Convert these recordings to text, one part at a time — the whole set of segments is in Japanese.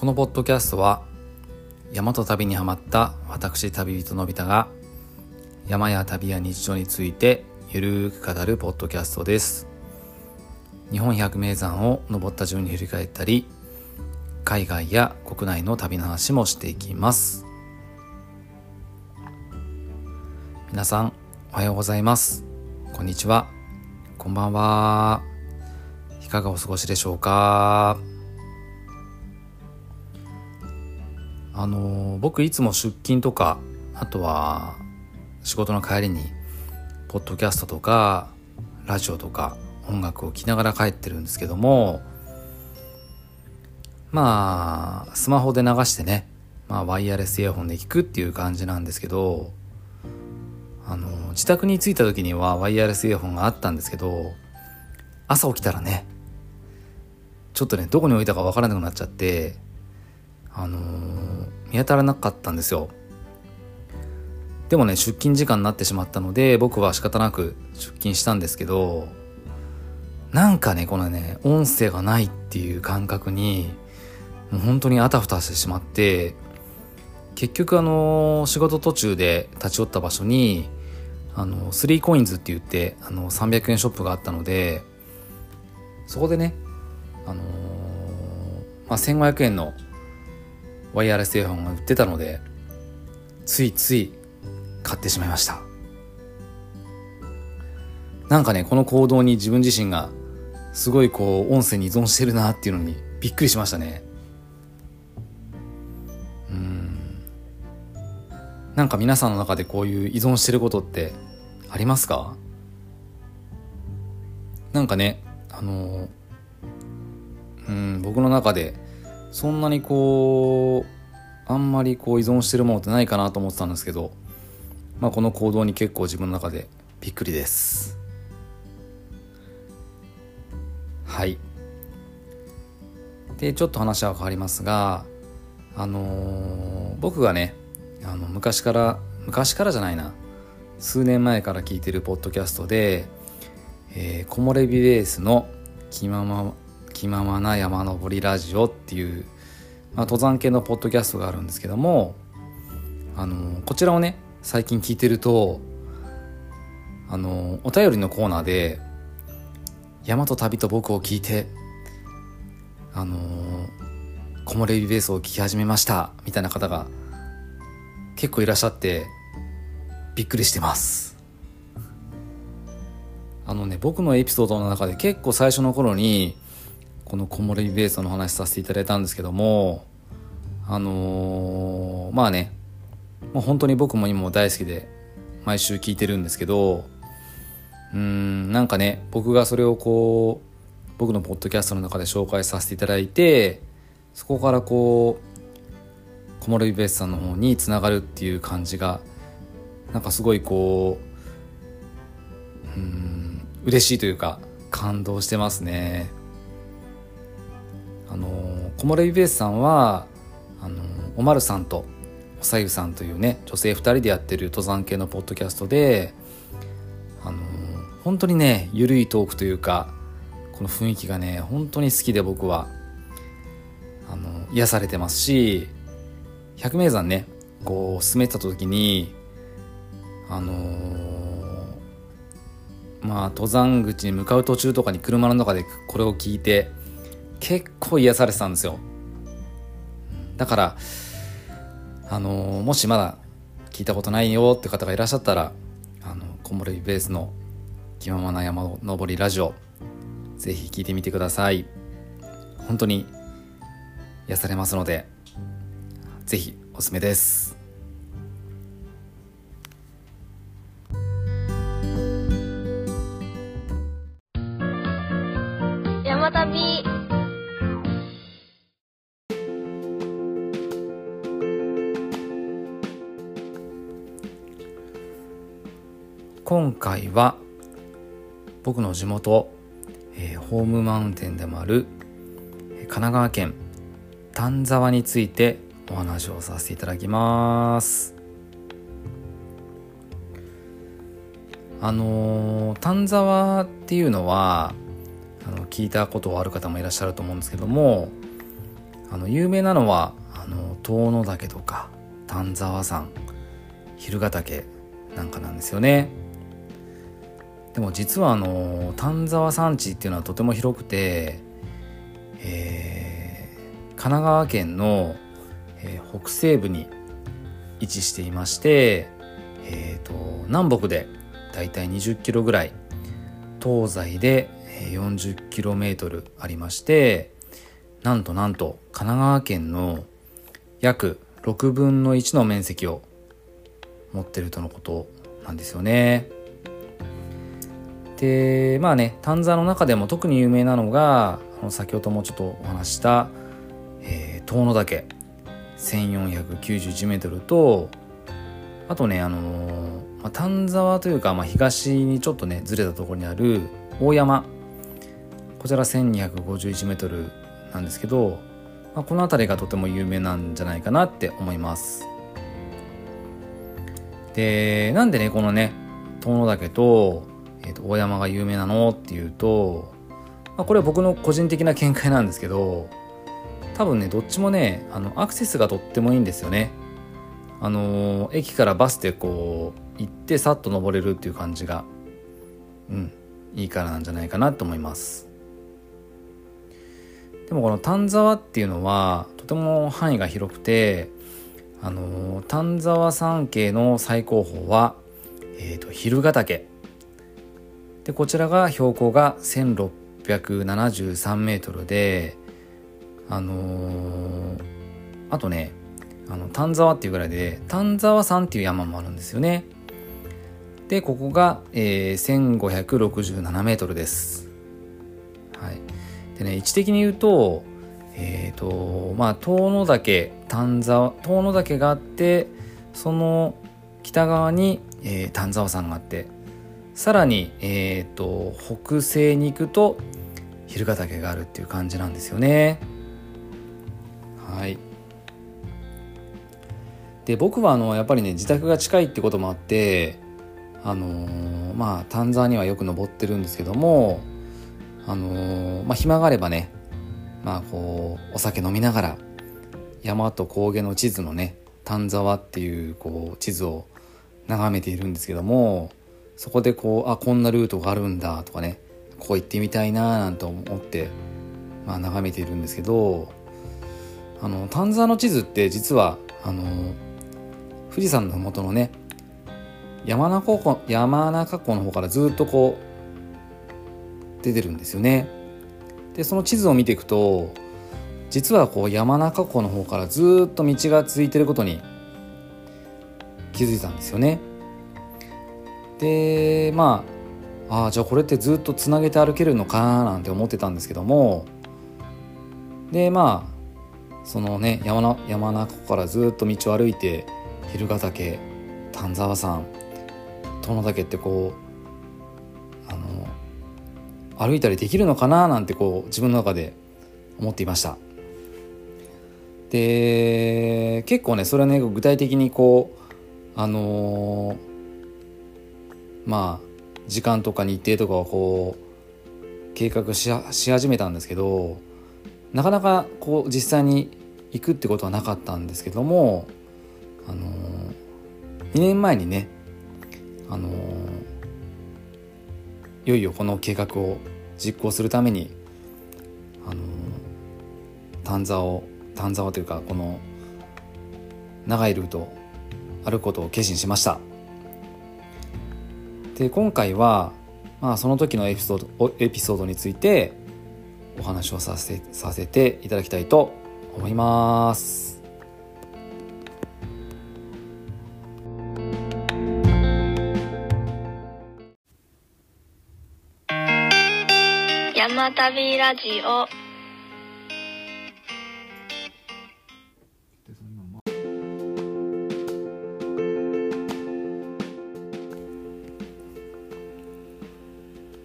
このポッドキャストは山と旅にはまった私旅人のび太が山や旅や日常についてゆるく語るポッドキャストです。日本百名山を登った順に振り返ったり海外や国内の旅の話もしていきます。皆さんおはようございます。こんにちは。こんばんは。いかがお過ごしでしょうか？あの僕いつも出勤とかあとは仕事の帰りにポッドキャストとかラジオとか音楽を聴きながら帰ってるんですけどもまあスマホで流してね、まあ、ワイヤレスイヤホンで聞くっていう感じなんですけどあの自宅に着いた時にはワイヤレスイヤホンがあったんですけど朝起きたらねちょっとねどこに置いたか分からなくなっちゃってあのー、見当たらなかったんですよ。でもね出勤時間になってしまったので僕は仕方なく出勤したんですけどなんかねこのね音声がないっていう感覚にもう本当にあたふたしてしまって結局あの仕事途中で立ち寄った場所にあのスリーコインズって言ってあの300円ショップがあったのでそこでねあのー、まあ、1500円のワイヤレスイヤホンが売ってたのでついつい買ってしまいました。なんかねこの行動に自分自身がすごいこう音声に依存してるなっていうのにびっくりしましたね。うん。なんか皆さんの中でこういう依存してることってありますか？なんかねあのうん僕の中でそんなにこうあんまりこう依存してるものってないかなと思ってたんですけどまあこの行動に結構自分の中でびっくりです。はい。でちょっと話は変わりますがあのー、僕がねあの昔から昔からじゃないな。数年前から聞いてるポッドキャストで「えー、木漏れ日ベースの気まま気ままな山登りラジオ」っていう、まあ、登山系のポッドキャストがあるんですけどもあのこちらをね最近聞いてるとあのお便りのコーナーで「山と旅と僕を聞いてあの木漏れ日ベースを聞き始めました」みたいな方が結構いらっしゃってびっくりしてます。あのね僕のエピソードの中で結構最初の頃にこの木漏れ日ベースの話させていただいたんですけどもあのー、まあねもう本当に僕も今も大好きで毎週聞いてるんですけどうんなんかね僕がそれをこう僕のポッドキャストの中で紹介させていただいてそこからこう木漏れ日ベースさんの方につながるっていう感じがなんかすごいこううん嬉しいというか感動してますね。木漏れ日ベースさんはあのおまるさんとおさゆさんというね女性2人でやってる登山系のポッドキャストであの本当にねゆるいトークというかこの雰囲気がね本当に好きで僕は。あの癒されてますし百名山ねこう進めてた時にあのー、まあ登山口に向かう途中とかに車の中でこれを聞いて結構癒されてたんですよ。だからあの、もしまだ聞いたことないよって方がいらっしゃったらあの木漏れ日ベースの気ままな山登りラジオぜひ聞いてみてください。本当に癒されますのでぜひおすすめです。山旅。今回は僕の地元、えー、ホームマウンテンでもある神奈川県丹沢についてお話をさせていただきます。あのー、丹沢っていうのはあの聞いたことある方もいらっしゃると思うんですけどもあの有名なのはあの遠野岳とか丹沢山蛭ヶ岳なんかなんですよね。でも実はあの丹沢山地っていうのはとても広くて、えー、神奈川県の、えー、北西部に位置していまして、えーと、南北でだいたい20キロぐらい東西で40キロメートルありましてなんとなんと神奈川県の約6分の1の面積を持ってるとのことなんですよね。でまあね丹沢の中でも特に有名なのが先ほどもちょっとお話した、えー、遠野岳。1491メートルとあとねあの、まあ、丹沢というか、まあ、東にちょっとねずれたところにある大山。こちら1251メートルなんですけど、まあ、この辺りがとても有名なんじゃないかなって思います。でなんでねこのね遠野岳と,、えー、と大山が有名なのっていうと、まあ、これは僕の個人的な見解なんですけど多分ねどっちもねあのアクセスがとってもいいんですよね。あの駅からバスでこう行ってさっと登れるっていう感じがうんいいからなんじゃないかなと思います。でもこの丹沢っていうのはとても範囲が広くてあの丹沢山系の最高峰は、えーと、蛭ヶ岳。でこちらが標高が1673メートルであのー、あとねあの丹沢っていうぐらいで丹沢山っていう山もあるんですよね。でここが、えー、1567メートルです。はい。でね位置的に言うとえっ、ー、とまあ遠野岳丹沢遠野岳があってその北側に、えー、丹沢山があってさらに、えーと、北西に行くと蛭ヶ岳があるっていう感じなんですよね。はいで僕はあのやっぱりね自宅が近いってこともあってあのー、まあ丹沢にはよく登ってるんですけどもあのー、まあ暇があればねまあこうお酒飲みながら山と高原の地図のね丹沢っていうこう地図を眺めているんですけどもそこでこうあこんなルートがあるんだとかねここ行ってみたいななんて思って、まあ、眺めているんですけどあの丹沢の地図って実はあの富士山の麓のね山中湖山中湖の方からずっとこう出てるんですよね。でその地図を見ていくと実はこう山中湖の方からずっと道が続いてることに気づいたんですよね。でまああじゃあこれってずっとつなげて歩けるのかななんて思ってたんですけども。でまあそのね山な山中湖からずっと道を歩いて蛭ヶ岳丹沢山殿岳ってこうあの歩いたりできるのかななんてこう自分の中で思っていました。で結構ねそれはね具体的にこうあのー、まあ時間とか日程とかをこう計画しし始めたんですけどなかなかこう実際に行くってことはなかったんですけどもあのー、2年前にねあの、いよいよこの計画を実行するためにあの丹沢を丹沢というかこの長いルートを歩くことを決心しました。で今回は、まあ、その時のエピソードエピソードについてお話をさせさせていただきたいと思います。山旅ラジオ。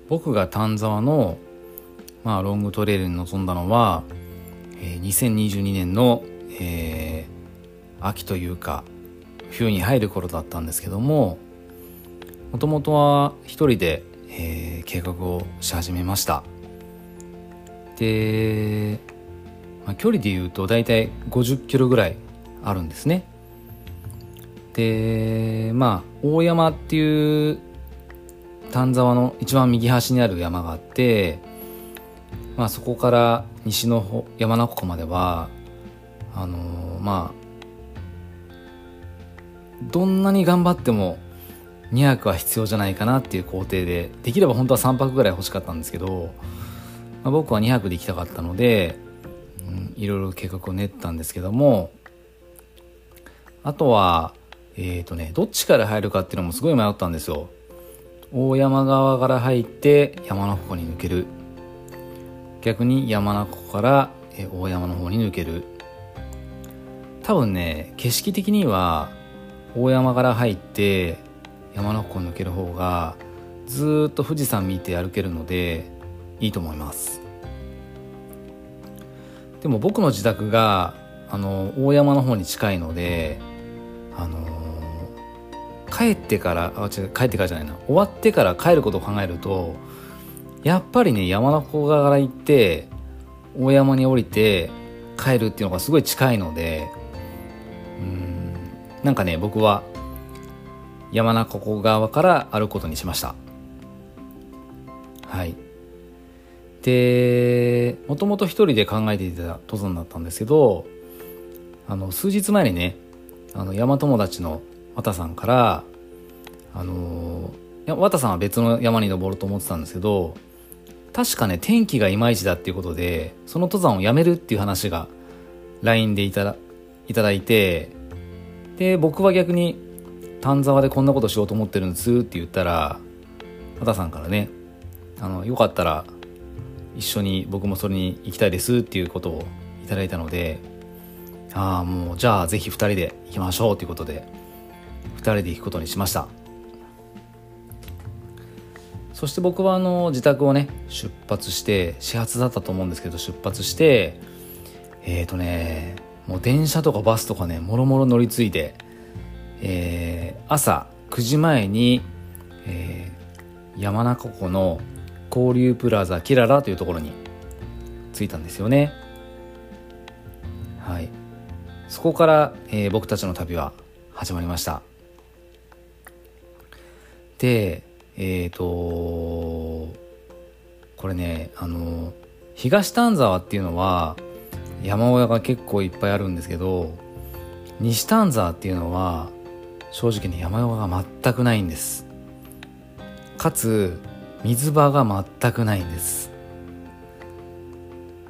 僕が丹沢の、まあ、ロングトレイルに臨んだのは、えー、2022年の、えー、秋というか冬に入る頃だったんですけどももともとは一人で、えー、計画をし始めました。でまあ、距離でいうと大体50キロぐらいあるんですね。でまあ大山っていう丹沢の一番右端にある山があって、まあ、そこから西の山中湖まではあのー、まあどんなに頑張っても2泊は必要じゃないかなっていう工程でできれば本当は3泊ぐらい欲しかったんですけど、まあ、僕は2泊で行きたかったので、うん、いろいろ計画を練ったんですけどもあとはえっ、ー、とねどっちから入るかっていうのもすごい迷ったんですよ。大山側から入って山の方に抜ける。逆に山中湖から大山の方に抜ける。多分ね景色的には大山から入って山の湖を抜ける方がずっと富士山見て歩けるのでいいと思います。でも僕の自宅があの大山の方に近いのであの帰ってからあ違う帰ってからじゃないな。終わってから帰ることを考えるとやっぱりね山の湖側から行って大山に降りて帰るっていうのがすごい近いのでうんなんかね僕は山中湖側から歩くことにしました。はい。でもともと一人で考えていた登山だったんですけどあの数日前にねあの山友達の綿さんからあの綿さんは別の山に登ると思ってたんですけど確かね天気がいまいちだっていうことでその登山をやめるっていう話が LINE でいただいただいてで僕は逆に丹沢でこんなことしようと思ってるんですって言ったら畑さんからねあのよかったら一緒に僕もそれに行きたいですっていうことをいただいたのでああもうじゃあぜひ2人で行きましょうということで人で行くことにしました。そして僕はあの自宅をね出発して始発だったと思うんですけど出発してえっ、ー、とねもう電車とかバスとかねもろもろ乗り継いで、えー、朝9時前に、えー、山中湖の交流プラザキララというところに着いたんですよね。はい。そこから、えー、僕たちの旅は始まりました。でえっ、ー、とこれねあの東丹沢っていうのは山小屋が結構いっぱいあるんですけど西丹沢っていうのは正直に山小屋が全くないんです。かつ水場が全くないんです。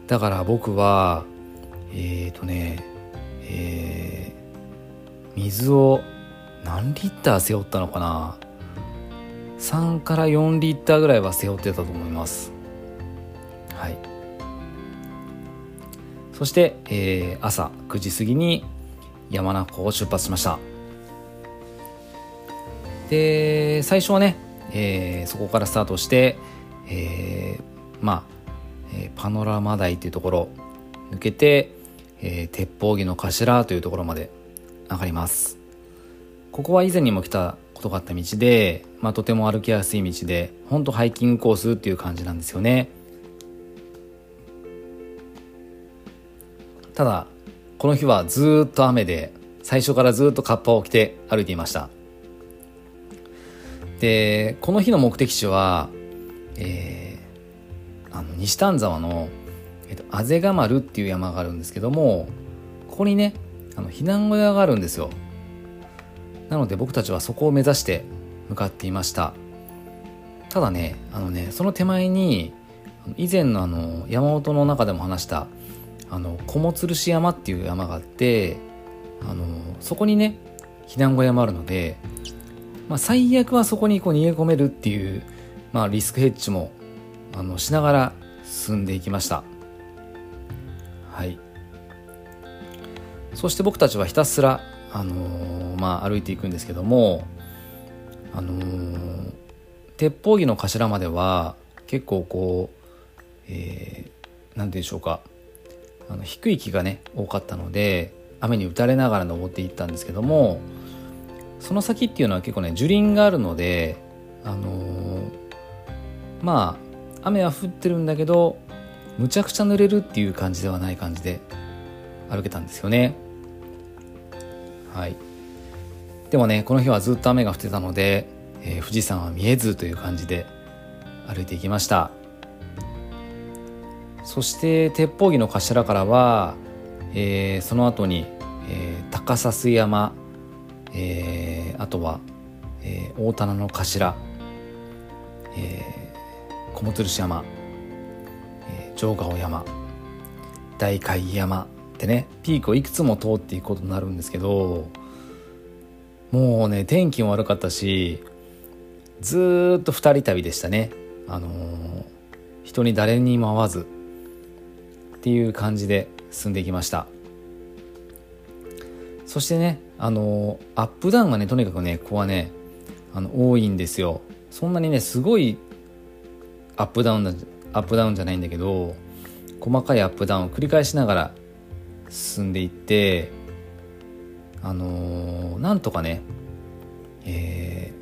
だから僕はえっ、ー、とねえー、水を何リッター背負ったのかな。3から4リッターぐらいは背負ってたと思います。はい。そして、えー、朝9時過ぎに山中湖を出発しました。で最初はね、えー、そこからスタートして、えー、まあ、えパノラマ台というところ抜けて、え鉄砲木の頭というところまで上がります。ここは以前にも来たことがあった道で、まあ、とても歩きやすい道で本当ハイキングコースっていう感じなんですよね。ただこの日はずっと雨で最初からずっとカッパを着て歩いていました。でこの日の目的地は、えー、あの西丹沢の、えっと、あぜが丸っていう山があるんですけどもここにねあの避難小屋があるんですよ。なので僕たちはそこを目指して向かっていました。ただねあのねその手前に以前のあの山本の中でも話したあの小つるし山っていう山があってあのそこにね避難小屋もあるので、まあ、最悪はそこにこう逃げ込めるっていう、まあ、リスクヘッジもあのしながら進んでいきました。はい。そして僕たちはひたすら、あのー、まあ、歩いていくんですけども、あのー、鉄砲木の頭までは結構こう、えー、て言うんでしょうかあの低い木がね多かったので雨に打たれながら登っていったんですけどもその先っていうのは結構ね樹林があるのであのー、まあ雨は降ってるんだけどむちゃくちゃ濡れるっていう感じではない感じで歩けたんですよね。はい。でもねこの日はずっと雨が降ってたので、えー、富士山は見えずという感じで歩いていきました。そして鉄砲木の頭からは、えー、その後に、えー、高砂山、えー、あとは、えー、大棚の頭、えー、小松山、えー、城ヶ尾山大海山ってねピークをいくつも通っていくことになるんですけどもうね天気も悪かったしずっと二人旅でしたね。あのー、人に誰にも会わずっていう感じで進んでいきました。そしてねあのー、アップダウンがねとにかくねここはねあの多いんですよ。そんなにねすごいアップダウンアップダウンじゃないんだけど細かいアップダウンを繰り返しながら進んでいってあのー、なんとかね、え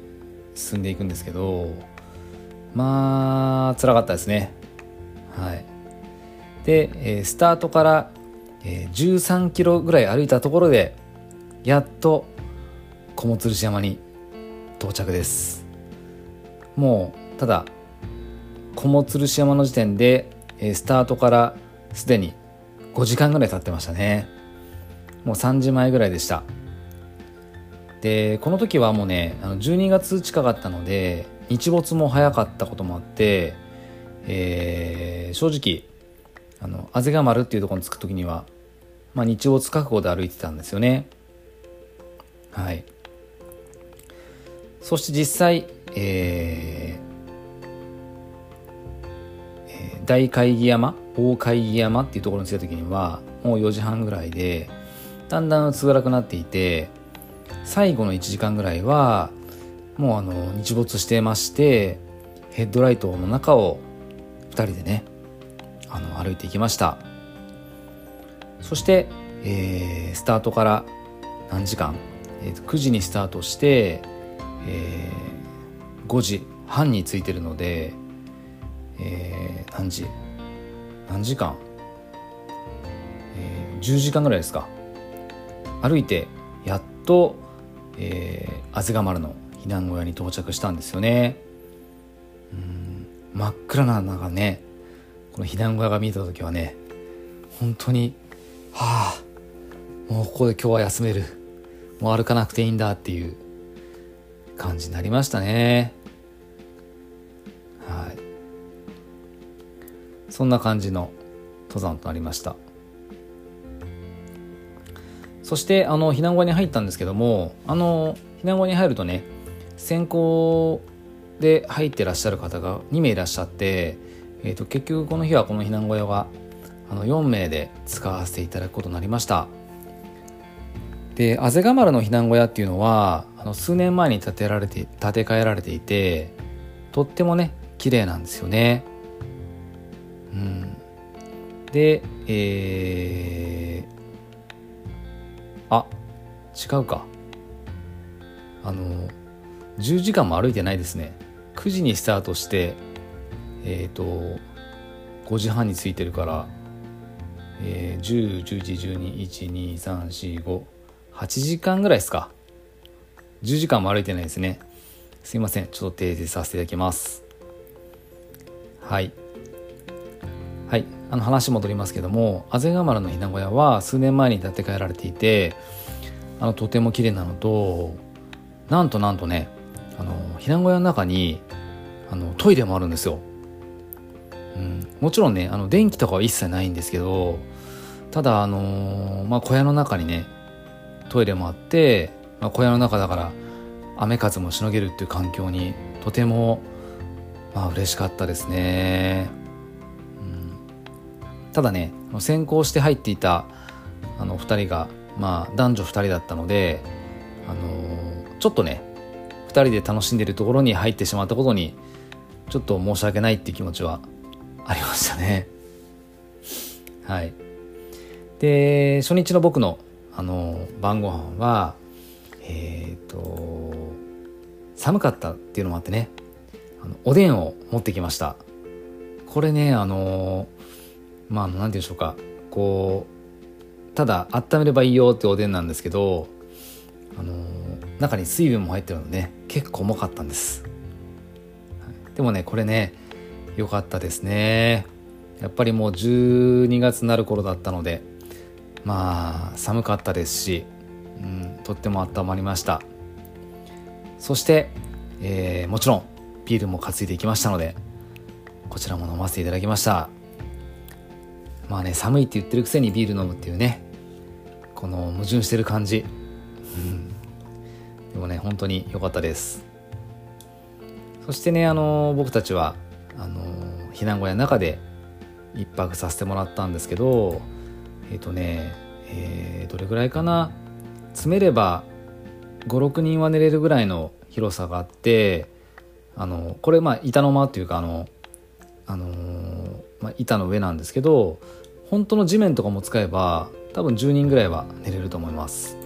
ー、進んでいくんですけどまあ辛かったですね。はい。で、えー、スタートから、えー、13キロぐらい歩いたところでやっと小つ石山に到着です。もうただ小つ石山の時点で、えー、スタートからすでに5時間ぐらい経ってましたね。もう3時前ぐらいでした。でこの時はもうねあの12月近かったので日没も早かったこともあって、えー、正直あのあぜが丸っていうところに着く時には、まあ、日没覚悟で歩いてたんですよね。はい。そして実際、えー、大会議山大会山っていうところに着いた時にはもう4時半ぐらいでだんだん薄暗くなっていて最後の1時間ぐらいはもうあの日没してましてヘッドライトの中を2人でねあの歩いていきました。そして、えー、スタートから何時間、えー、9時にスタートして、えー、5時半に着いてるので、えー、何時？何時間、えー、10時間ぐらいですか。歩いてやっと、えー、厚賀丸の避難小屋に到着したんですよね。うん真っ暗な中ねこの避難小屋が見えた時はね本当にはあもうここで今日は休める。もう歩かなくていいんだっていう感じになりましたね。そんな感じの登山となりました。そしてあの避難小屋に入ったんですけどもあの避難小屋に入るとね先行で入ってらっしゃる方が2名いらっしゃって、えーと、結局この日はこの避難小屋はあの4名で使わせていただくことになりました。であぜが丸の避難小屋っていうのはあの数年前に建てられて建て替えられていてとってもね綺麗なんですよね。でえー、あ違うかあの10時間も歩いてないですね9時にスタートしてえっ、ー、と5時半に着いてるから、えー、10、11時、12、1、2、3、4、5、8時間ぐらいですか。10時間も歩いてないですね。すいません。ちょっと訂正させていただきます。はい。あの話戻りますけども、あぜが丸のひな小屋は数年前に建て替えられていて、あの、とても綺麗なのと、なんとなんとね、あの避難小屋の中にあのトイレもあるんですよ、うん、もちろんねあの電気とかは一切ないんですけどただあのー、まあ、小屋の中にねトイレもあって、まあ、小屋の中だから雨風もしのげるっていう環境にとてもまあ嬉しかったですね、ただね先行して入っていたあの2人がまあ男女2人だったのであのー、ちょっとね2人で楽しんでるところに入ってしまったことにちょっと申し訳ないっていう気持ちはありましたね。はい。で初日の僕のあの晩ご飯はえっ、ー、と寒かったっていうのもあってねあのおでんを持ってきました。これねあのまあ何て言うんでしょうか。こうただ温めればいいよっておでんなんですけど、あの中に水分も入ってるので、ね、結構重かったんです。でもねこれね良かったですね。やっぱりもう12月になる頃だったのでまあ寒かったですし、うん、とっても温まりました。そして、えー、もちろんビールも担いでいきましたのでこちらも飲ませていただきました。まあね寒いって言ってるくせにビール飲むっていうねこの矛盾してる感じ、でもね本当に良かったです。そしてねあの僕たちはあの避難小屋の中で一泊させてもらったんですけどえっ、ー、とね、えー、どれぐらいかな？詰めれば56人は寝れるぐらいの広さがあってあのこれまあ板の間っていうかあの、あのー、まあ、板の上なんですけど本当の地面とかも使えば多分10人ぐらいは寝れると思います。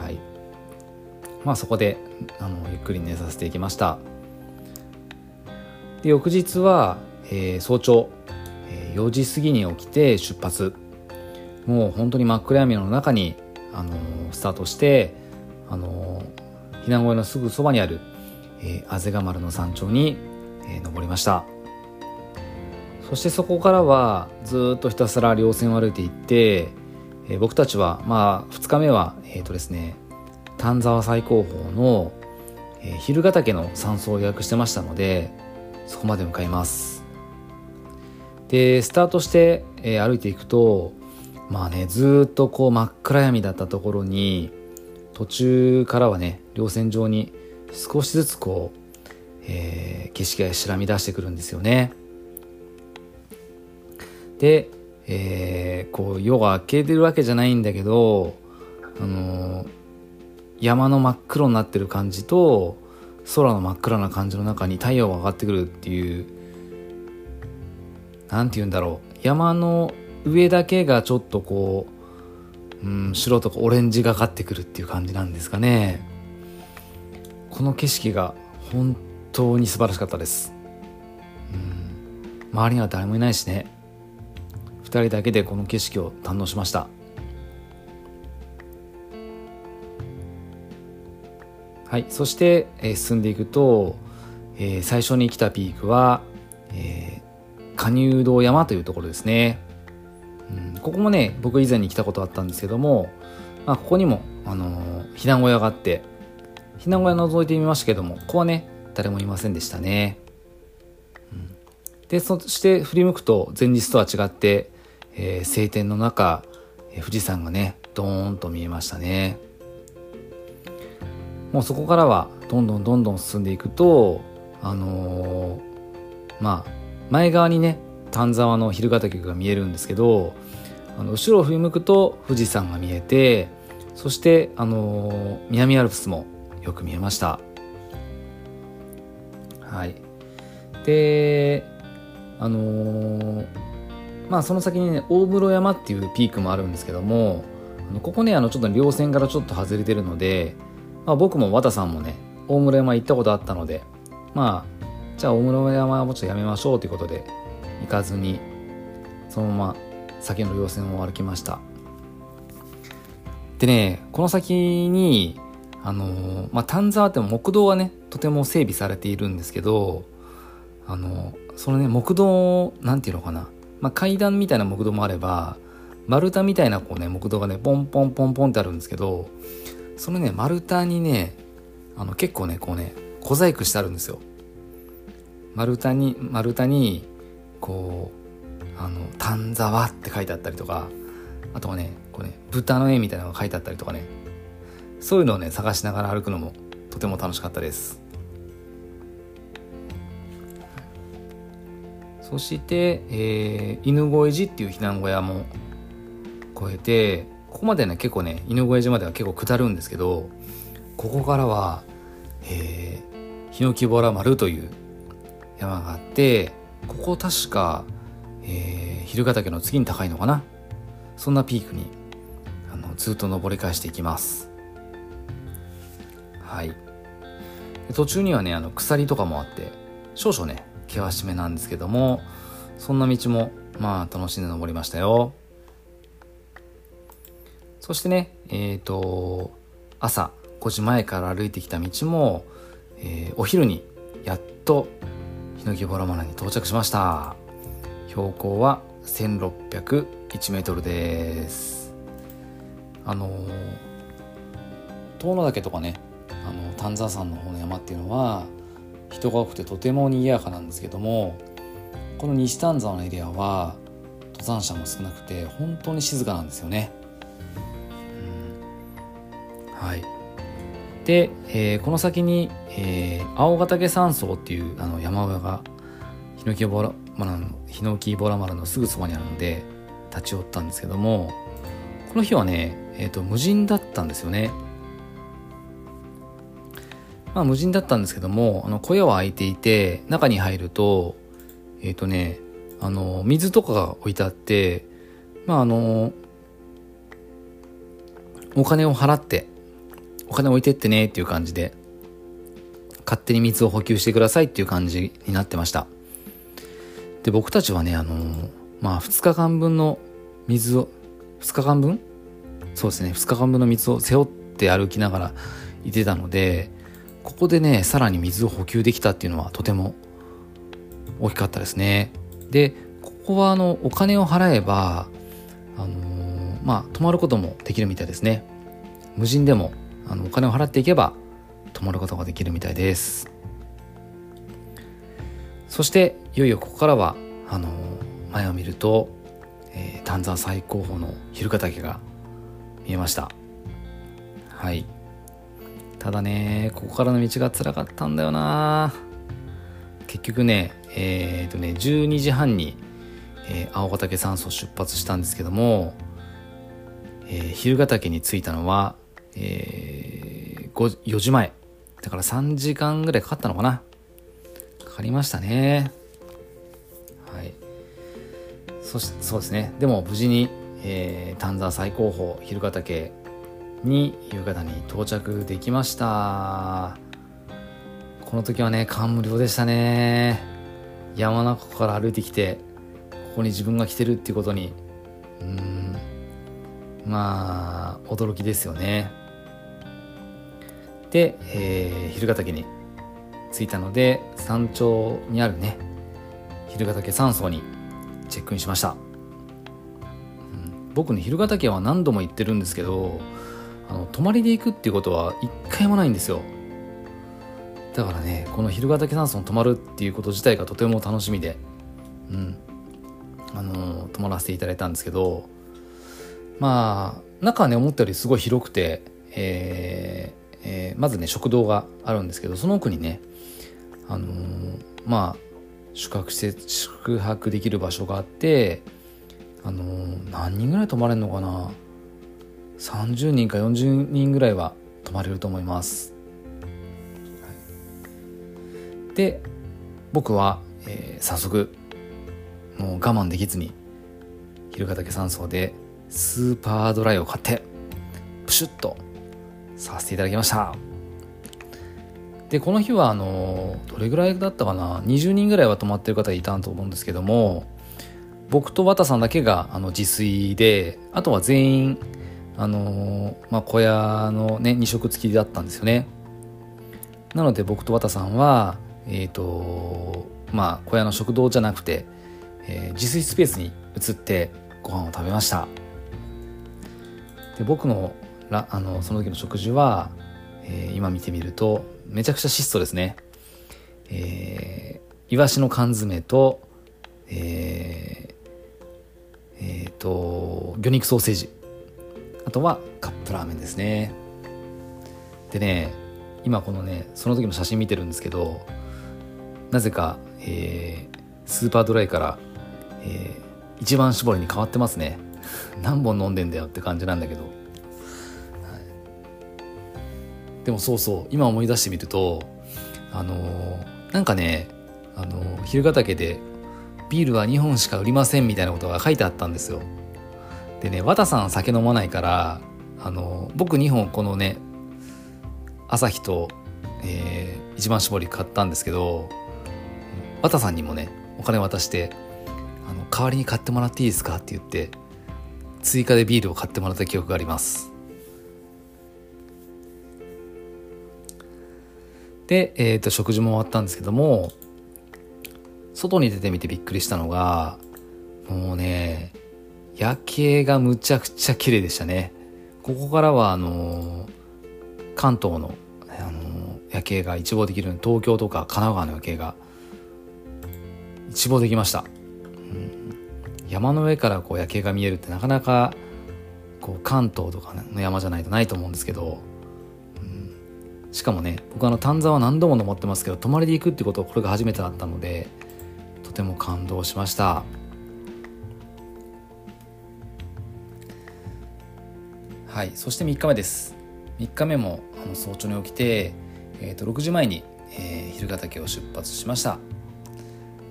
はい。まあそこであのゆっくり寝させていきました。で翌日は、えー、早朝、えー、4時過ぎに起きて出発。もう本当に真っ暗闇の中に、あのー、スタートしてあのー、避難小屋のすぐそばにある、えー、あぜが丸の山頂に、えー、登りました。そしてそこからはずっとひたすら稜線を歩いていって、えー、僕たちはまあ2日目はえっ、ー、とですね丹沢最高峰の、えー、昼ヶ岳の山荘を予約してましたのでそこまで向かいます。でスタートして、えー、歩いていくとまあねずっとこう真っ暗闇だったところに途中からはね稜線上に少しずつこう、えー、景色が白み出してくるんですよね。で、えー、こう夜が明けてるわけじゃないんだけどあのー、山の真っ黒になってる感じと空の真っ暗な感じの中に太陽が上がってくるっていう何て言うんだろう。山の上だけがちょっとこううん、白とかオレンジがかってくるっていう感じなんですかね。この景色が本当に素晴らしかったです、うん、周りには誰もいないしね。2人だけでこの景色を堪能しました。はい。そして、えー、進んでいくと、えー、最初に来たピークは、えー、加入道山というところですね。うん、ここもね僕以前に来たことあったんですけども、まあ、ここにも、あのー、避難小屋があって避難小屋覗いてみましたけどもここはね誰もいませんでしたね、うん、でそして振り向くと前日とは違って、えー、晴天の中、え、富士山がねドーンと見えましたね。もうそこからはどんどんどんどん進んでいくとあのー、まあ前側にね丹沢の蛭ヶ岳が見えるんですけどあの後ろを振り向くと富士山が見えてそしてあの南アルプスもよく見えました。はい。であのまあその先にね大室山っていうピークもあるんですけどもここねあのちょっと稜線からちょっと外れてるので、まあ、僕も和田さんもね大室山行ったことあったのでまあじゃあ大室山はもうちょっとやめましょうということで行かずにそのまま先の稜線を歩きました。でねこの先にあのまあ丹沢って木道はねとても整備されているんですけどあのそのね木道なんていうのかな、まあ、階段みたいな木道もあれば丸太みたいなこうね木道がねポンポンポンポンってあるんですけどそのね丸太にねあの結構ねこうね小細工してあるんですよ。丸太に丸太にこうあの「丹沢」って書いてあったりとかあとはねこうね豚の絵みたいなのが書いてあったりとかね。そういうのをね探しながら歩くのもとても楽しかったです。そして、えー、犬越寺っていう避難小屋も越えてここまでね結構ね犬越寺までは結構下るんですけどここからは、えー、ヒノキボラ丸という山があってここ確か、えー、昼ヶ岳の次に高いのかな？そんなピークにあのずっと登り返していきます。はい。途中にはねあの鎖とかもあって少々ね険しめなんですけどもそんな道もまあ楽しんで登りましたよ。そしてねえっ、ー、と朝5時前から歩いてきた道も、えー、お昼にやっとヒノキボラマナに到着しました。標高は1601メートルです。あの遠野岳とかねあの丹沢山の方の山っていうのは人が多くてとても賑やかなんですけどもこの西丹沢のエリアは登山者も少なくて本当に静かなんですよね。うん、はいで、えー、この先に、えー、青ヶ岳山荘っていうあの山小屋がヒノキボラマラのヒノキボラマラのすぐそばにあるので立ち寄ったんですけどもこの日はね、えーと、無人だったんですよね。まあ無人だったんですけどもあの小屋は開いていて中に入るとえっ、ー、とねあの水とかが置いてあってまああのお金を払ってお金置いてってねっていう感じで勝手に水を補給してくださいっていう感じになってました。で僕たちはねあのまあ2日間分の水を2日間分？そうですね2日間分の水を背負って歩きながらいてたのでここでねさらに水を補給できたっていうのはとても大きかったですね。でここはあのお金を払えばあのー、まあ泊まることもできるみたいですね。無人でもあのお金を払っていけば泊まることができるみたいです。そしていよいよここからはあのー、前を見ると、えー、丹沢最高峰の蛭ヶ岳が見えました。はい。ただねここからの道が辛かったんだよな。結局ねえっ、とね12時半に、えー、青ヶ岳山荘出発したんですけども、えー、昼ヶ岳に着いたのは、えー、4時前。だから3時間ぐらいかかったのかな。かかりましたね。はい。そしそうですね。でも無事に、えー、丹沢最高峰昼ヶ岳に夕方に到着できました。この時はね感無量でしたね。山中から歩いてきてここに自分が来てるっていうことに。うん。まあ驚きですよね。で、えー、蛭ヶ岳に着いたので山頂にあるね蛭ヶ岳山荘にチェックインしました、うん、僕ね蛭ヶ岳は何度も行ってるんですけどあの泊まりで行くっていうことは一回もないんですよ。だからねこの蛭ヶ岳山荘に泊まるっていうこと自体がとても楽しみでうん。あの泊まらせていただいたんですけどまあ中はね思ったよりすごい広くて、えーえー、まずね食堂があるんですけどその奥にねあのー、まあ宿泊施設宿泊できる場所があってあのー、何人ぐらい泊まれるのかな。30人か40人ぐらいは泊まれると思います。で僕は、えー、早速もう我慢できずに昼ヶ岳山荘でスーパードライを買ってプシュッとさせていただきました。でこの日はあのどれぐらいだったかな？20人ぐらいは泊まってる方いたと思うんですけども僕と綿さんだけがあの自炊であとは全員あのまあ、小屋のね2食付きだったんですよね。なので僕と綿さんはえっ、ー、とまあ小屋の食堂じゃなくて、えー、自炊スペースに移ってご飯を食べました。で僕のらあのその時の食事は、えー、今見てみるとめちゃくちゃ質素ですね。えー、イワシの缶詰とえー、えー、と魚肉ソーセージ。あとはカップラーメンですね。でね今このねその時の写真見てるんですけどなぜか、えー、スーパードライから、えー、一番搾りに変わってますね。何本飲んでんだよって感じなんだけど、はい、でもそうそう今思い出してみるとあのー、なんかねあのー、昼ヶ岳でビールは2本しか売りませんみたいなことが書いてあったんですよ。でね綿さん酒飲まないからあの、僕2本このね朝日と、えー、一番搾り買ったんですけど綿さんにもねお金渡してあの代わりに買ってもらっていいですかって言って追加でビールを買ってもらった記憶があります。で、えーと、食事も終わったんですけども外に出てみてびっくりしたのがもうね夜景がむちゃくちゃ綺麗でしたね。ここからはあの関東の、あの夜景が一望できる東京とか神奈川の夜景が一望できました、うん、山の上からこう夜景が見えるってなかなかこう関東とかの山じゃないとないと思うんですけどしかもね僕あの丹沢何度も登ってますけど泊まりで行くってことこれが初めてだったのでとても感動しました。はいそして3日目です。3日目もあの早朝に起きて、えー、と6時前に、えー、蛭ヶ岳を出発しました。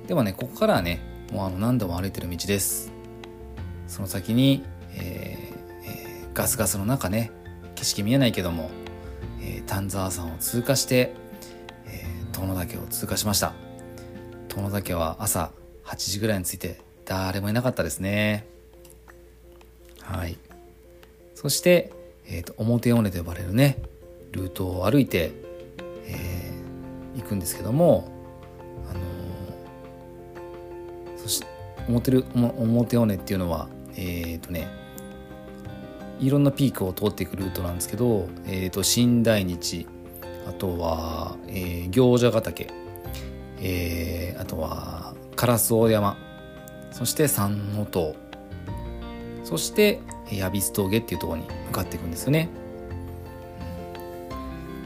でもねここからはねもうあの何度も歩いてる道です。その先に、えーえー、ガスガスの中ね景色見えないけどもえー、丹沢山を通過して、えー、遠野岳を通過しました。遠野岳は朝8時ぐらいに着いて誰もいなかったですね。はい。そして、えーと、表尾根と呼ばれるねルートを歩いて、えー、行くんですけどもあのー、そして表表尾根っていうのはえっ、ー、とねいろんなピークを通っていくルートなんですけど、えーと、新大日あとは、えー、行者ヶ岳、えー、あとは烏大山そして三の塔そして矢櫃峠っていうところに向かっていくんですよね。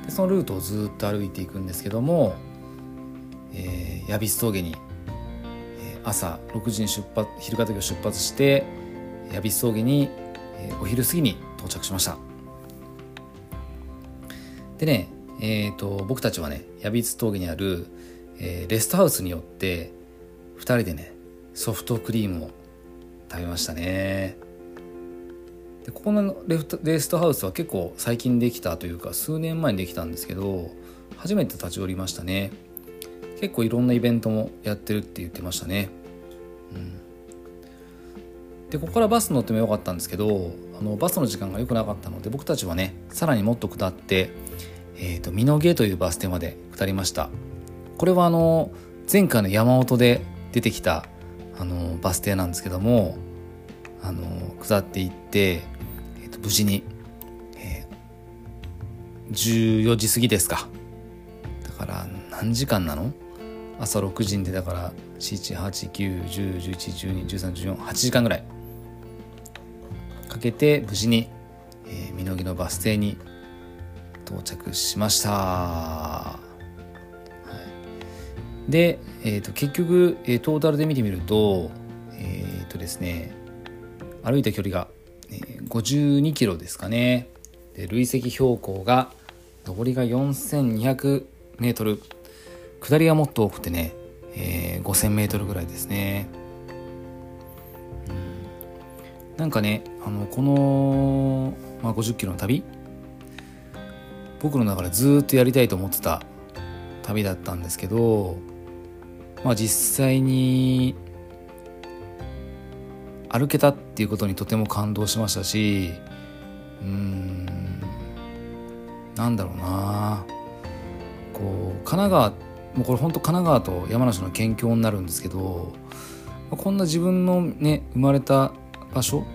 でそのルートをずっと歩いていくんですけども、えー、矢櫃峠に、朝6時に出発昼ヶ岳を出発して矢櫃峠にお昼過ぎに到着しましたでねえーと、僕たちはね矢櫃峠にある、えー、レストハウスによって2人でねソフトクリームを食べましたねでここのレフトレストハウスは結構最近できたというか数年前にできたんですけど初めて立ち寄りましたね。結構いろんなイベントもやってるって言ってましたね。うん。でここからバス乗ってもよかったんですけどあのバスの時間が良くなかったので僕たちはねさらにもっと下って、えーと、美濃毛というバス停まで下りました。これはあの前回の山本で出てきたあのバス停なんですけどもあの下っていって、無事に、えー、14時過ぎですか。だから何時間なの？朝6時に出たから7891011121314 8時間ぐらい。かけて無事に、えー、美濃木のバス停に到着しました。はい、で、えーと、結局、えー、トータルで見てみると,、えーとですね、歩いた距離が、52キロですかね。で累積標高が上りが4200メートル下りがもっと多くてね、えー、5000メートルぐらいですね。なんかねあのこの、まあ、50キロの旅僕の中でずっとやりたいと思ってた旅だったんですけど、まあ、実際に歩けたっていうことにとても感動しましたしうんなんだろうな。こう神奈川もうこれ本当神奈川と山梨の県境になるんですけどこんな自分のね生まれた場所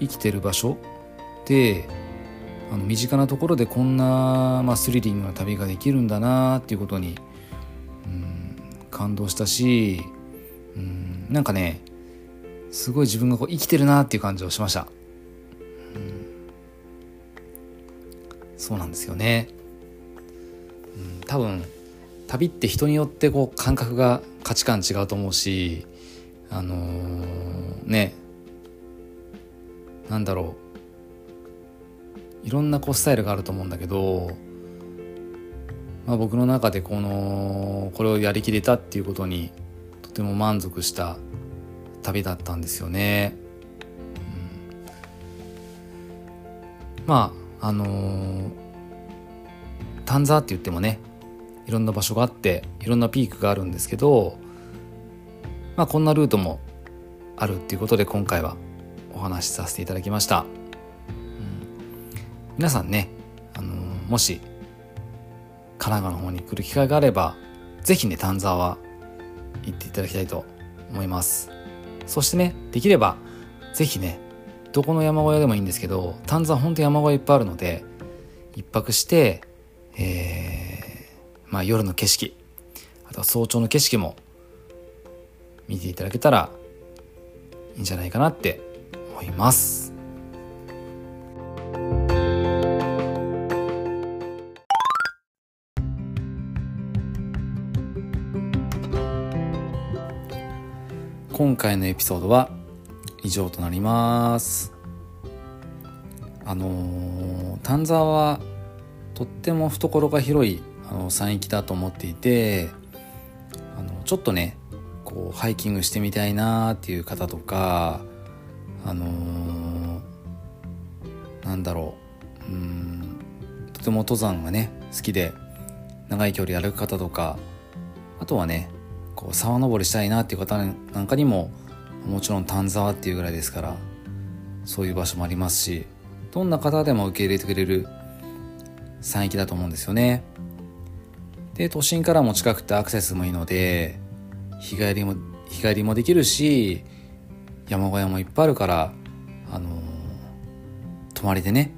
生きてる場所であの身近なところでこんな、まあ、スリリングな旅ができるんだなっていうことに、うん、感動したし、うん、なんかねすごい自分がこう生きてるなっていう感じをしました、うん、そうなんですよね、うん、多分旅って人によってこう感覚が価値観違うと思うしあのー、ね。なんだろう。いろんなこうスタイルがあると思うんだけど、まあ、僕の中でこのこれをやりきれたっていうことにとても満足した旅だったんですよね。うん、まああのー、丹沢って言ってもねいろんな場所があっていろんなピークがあるんですけど、まあ、こんなルートもあるっていうことで今回はお話しさせていただきました、うん、皆さんね、あのー、もし神奈川の方に来る機会があれば是非ね丹沢は行っていただきたいと思います。そしてねできれば是非ねどこの山小屋でもいいんですけど丹沢ほんと山小屋いっぱいあるので1泊してえー、まあ夜の景色あとは早朝の景色も見ていただけたらいいんじゃないかなって思います。今回のエピソードは以上となります。あの、丹沢はとっても懐が広いあの山域だと思っていてあのちょっとねこうハイキングしてみたいなっていう方とかあのー、なんだろううんとても登山がね好きで長い距離歩く方とかあとはねこう沢登りしたいなっていう方なんかにももちろん丹沢っていうぐらいですからそういう場所もありますしどんな方でも受け入れてくれる山域だと思うんですよね。で都心からも近くてアクセスもいいので日帰りも日帰りもできるし山小屋もいっぱいあるからあのー、泊まりでね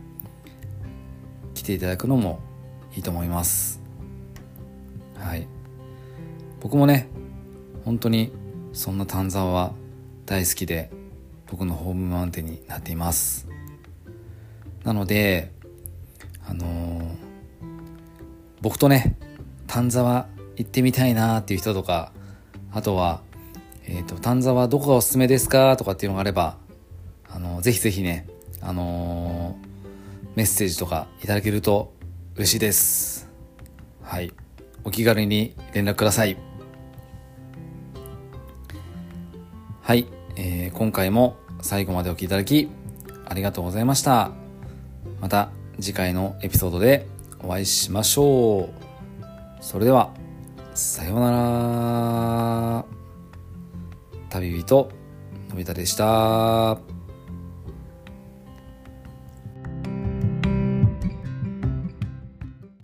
来ていただくのもいいと思います。はい。僕もね本当にそんな丹沢は大好きで僕のホームマウンテンになっていますなのであのー、僕とね丹沢行ってみたいなっていう人とかあとは、えっ、ー、と、丹沢どこがおすすめですかとかっていうのがあれば、あの、ぜひぜひね、あのー、メッセージとかいただけると嬉しいです。はい。お気軽に連絡ください。はい。えー、今回も最後までお聴きいただき、ありがとうございました。また次回のエピソードでお会いしましょう。それでは。さようなら。旅人、のび太でした。